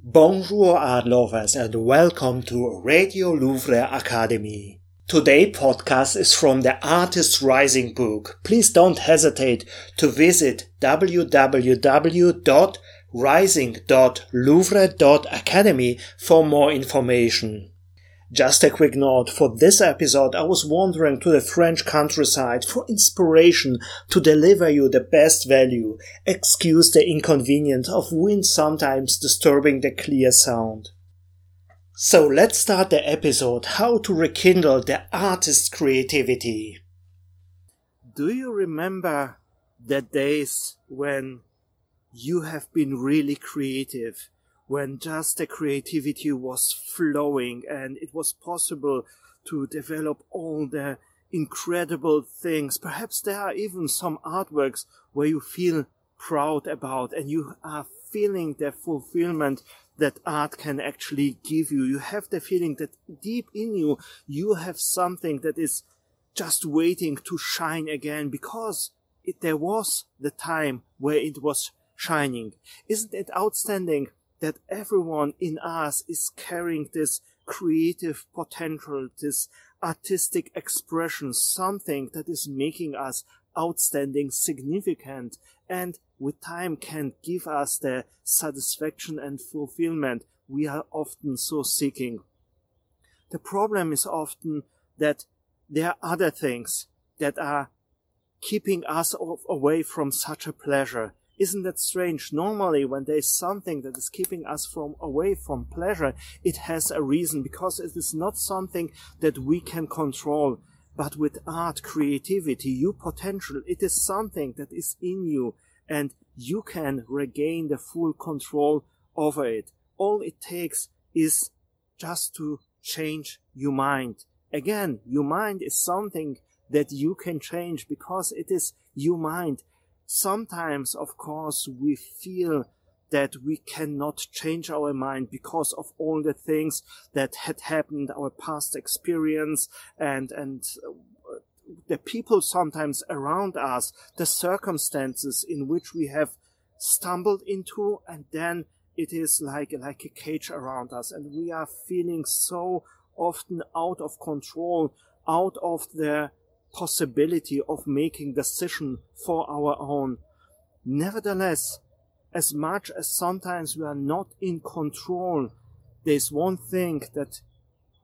Bonjour art lovers and welcome to Radio Louvre Academy. Today podcast is from the Artist Rising book. Please don't hesitate to visit www.rising.louvre.academy for more information. Just a quick note for this episode, I was wandering to the French countryside for inspiration to deliver you the best value. Excuse the inconvenience of wind sometimes disturbing the clear sound. So let's start the episode How to Rekindle the Artist's Creativity. Do you remember the days when you have been really creative? When just the creativity was flowing and it was possible to develop all the incredible things. Perhaps there are even some artworks where you feel proud about and you are feeling the fulfillment that art can actually give you. You have the feeling that deep in you, you have something that is just waiting to shine again because it, there was the time where it was shining. Isn't it outstanding that everyone in us is carrying this creative potential, this artistic expression, something that is making us outstanding, significant, and with time can give us the satisfaction and fulfillment we are often so seeking. The problem is often that there are other things that are keeping us away from such a pleasure. Isn't that strange? Normally, when there's something that is keeping us from away from pleasure, it has a reason because it is not something that we can control. But with art, creativity, you potential, it is something that is in you and you can regain the full control over it. All it takes is just to change your mind. Again, your mind is something that you can change because it is your mind sometimes, of course, we feel that we cannot change our mind because of all the things that had happened, our past experience and, and uh, the people sometimes around us, the circumstances in which we have stumbled into and then it is like, like a cage around us. And we are feeling so often out of control, out of the possibility of making decision for our own. Nevertheless, as much as sometimes we are not in control, there's one thing that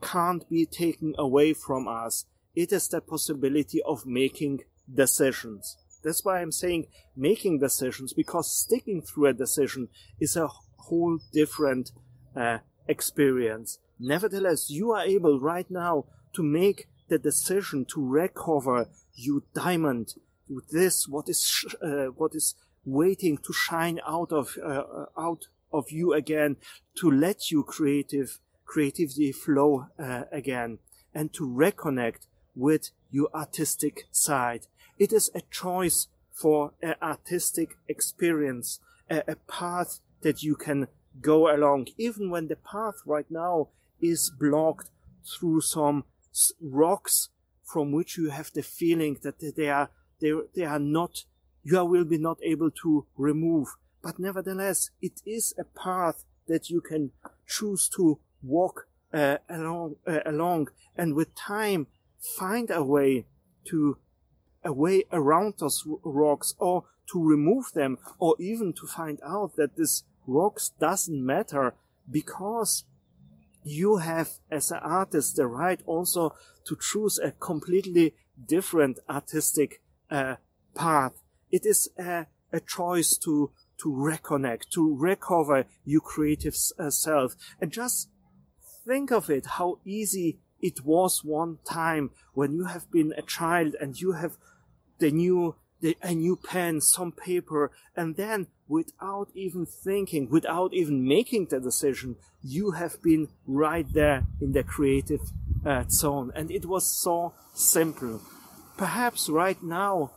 can't be taken away from us. It is the possibility of making decisions. That's why I'm saying making decisions because sticking through a decision is a whole different uh, experience. Nevertheless, you are able right now to make the decision to recover you diamond with this what is uh, what is waiting to shine out of uh, uh, out of you again to let you creative creativity flow uh, again and to reconnect with your artistic side. It is a choice for an artistic experience a, a path that you can go along. Even when the path right now is blocked through some rocks from which you have the feeling that they are they, they are not you will be not able to remove. But nevertheless it is a path that you can choose to walk uh, along uh, along and with time find a way to a way around those rocks or to remove them or even to find out that this rocks doesn't matter because you have as an artist the right also to choose a completely different artistic uh, path. It is a, a, choice to to reconnect, to recover your creative uh, self, and just think of it how easy it was one time when you have been a child and you have the new a new pen, some paper, and then without even thinking, without even making the decision, you have been right there in the creative uh, zone. And it was so simple. Perhaps right now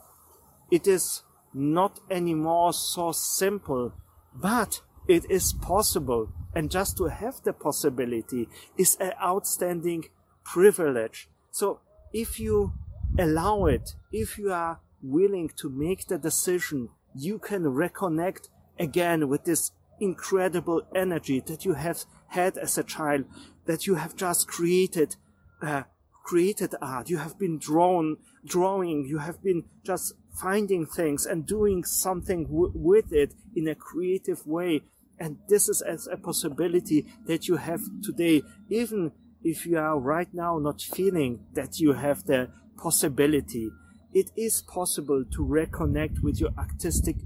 it is not anymore so simple, but it is possible. And just to have the possibility is an outstanding privilege. So if you allow it, if you are willing to make the decision, you can reconnect again with this incredible energy that you have had as a child, that you have just created, uh, created art. You have been drawn, drawing. You have been just finding things and doing something w- with it in a creative way. And this is as a possibility that you have today, even if you are right now not feeling that you have the possibility. It is possible to reconnect with your artistic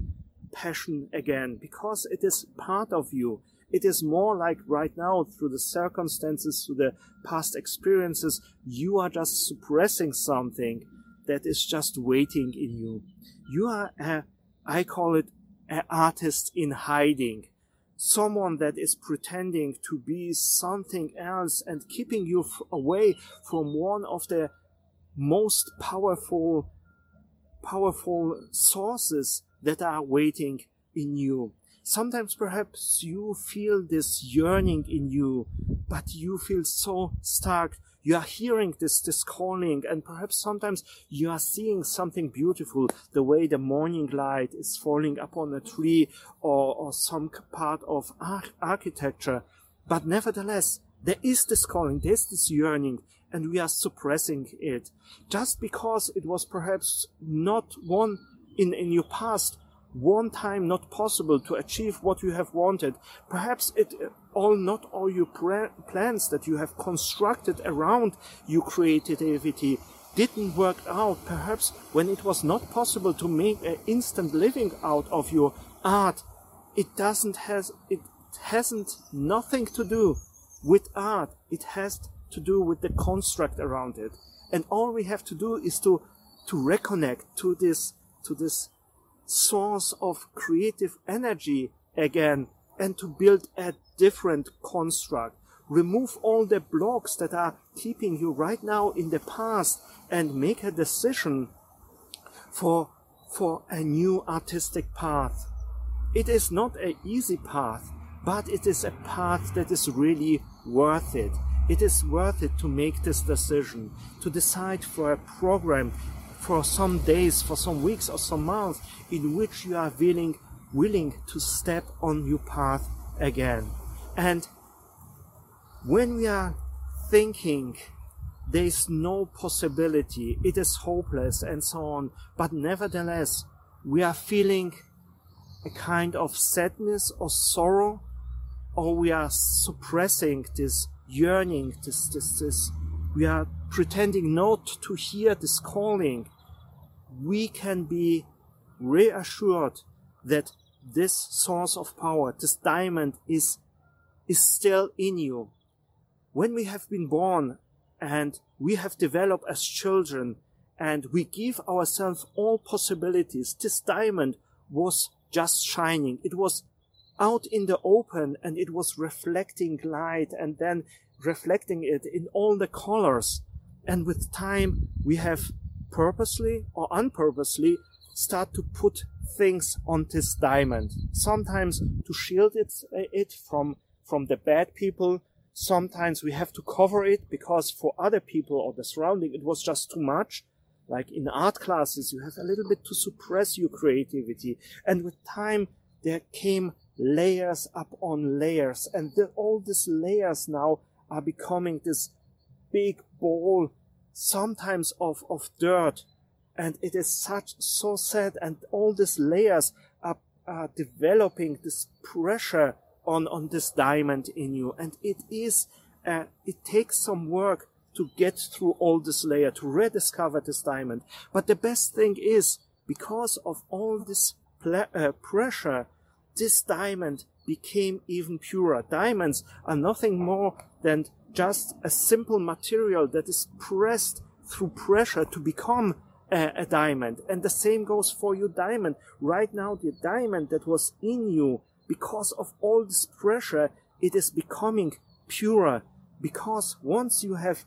passion again because it is part of you. It is more like right now through the circumstances, through the past experiences, you are just suppressing something that is just waiting in you. You are a, I call it an artist in hiding. Someone that is pretending to be something else and keeping you f- away from one of the most powerful, powerful sources that are waiting in you. Sometimes perhaps you feel this yearning in you, but you feel so stuck. You are hearing this, this calling and perhaps sometimes you are seeing something beautiful, the way the morning light is falling upon a tree or, or some part of ar- architecture. But nevertheless, there is this calling, there's this yearning, and we are suppressing it. Just because it was perhaps not one in, in your past, one time not possible to achieve what you have wanted. Perhaps it uh, all, not all your plans that you have constructed around your creativity didn't work out. Perhaps when it was not possible to make an instant living out of your art, it doesn't has, it hasn't nothing to do with art. It has to do with the construct around it. And all we have to do is to, to reconnect to this, to this source of creative energy again and to build a different construct. Remove all the blocks that are keeping you right now in the past and make a decision for, for a new artistic path. It is not an easy path, but it is a path that is really worth it. It is worth it to make this decision, to decide for a program for some days, for some weeks or some months in which you are willing, willing to step on your path again. And when we are thinking there is no possibility, it is hopeless and so on, but nevertheless, we are feeling a kind of sadness or sorrow, or we are suppressing this yearning, this, this, this, we are pretending not to hear this calling, we can be reassured that this source of power, this diamond is, is still in you. When we have been born and we have developed as children and we give ourselves all possibilities, this diamond was just shining. It was out in the open and it was reflecting light and then reflecting it in all the colors. And with time, we have purposely or unpurposely start to put things on this diamond. Sometimes to shield it, it from, from the bad people. Sometimes we have to cover it because for other people or the surrounding, it was just too much. Like in art classes, you have a little bit to suppress your creativity. And with time, there came layers up on layers. And the, all these layers now are becoming this big ball sometimes of, of dirt. And it is such, so sad. And all these layers are, are developing this pressure on, on this diamond in you. And it is, uh, it takes some work to get through all this layer, to rediscover this diamond. But the best thing is, because of all this uh, pressure, this diamond became even purer. Diamonds are nothing more than just a simple material that is pressed through pressure to become a, a, diamond. And the same goes for your diamond. Right now, the diamond that was in you, because of all this pressure, it is becoming purer. Because once you have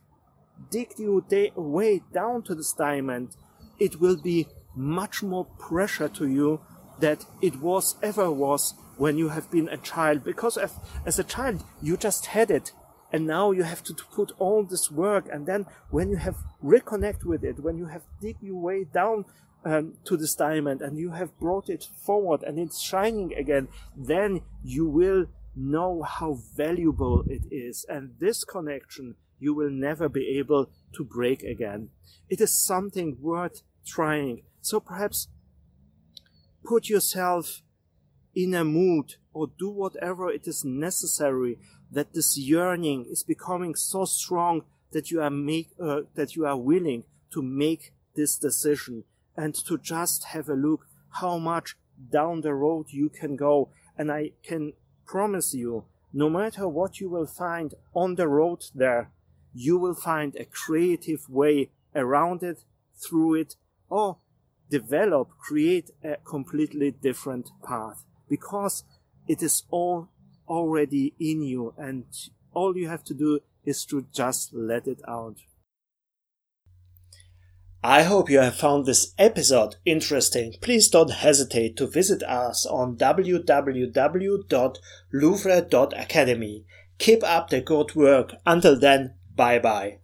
digged your day way down to this diamond, it will be much more pressure to you that it was ever was when you have been a child. Because as a child, you just had it and now you have to put all this work and then when you have reconnect with it when you have dig your way down um, to this diamond and you have brought it forward and it's shining again, then you will know how valuable it is. And this connection you will never be able to break again. It is something worth trying. So perhaps put yourself in a mood or do whatever it is necessary that this yearning is becoming so strong that you are make uh, that you are willing to make this decision and to just have a look how much down the road you can go. And i can promise you no matter what you will find on the road there you will find a creative way around it through it or develop create a completely different path because it is all already in you and all you have to do is to just let it out. I hope you have found this episode interesting. Please don't hesitate to visit us on www.louvre.academy. Keep up the good work. Until then, bye bye.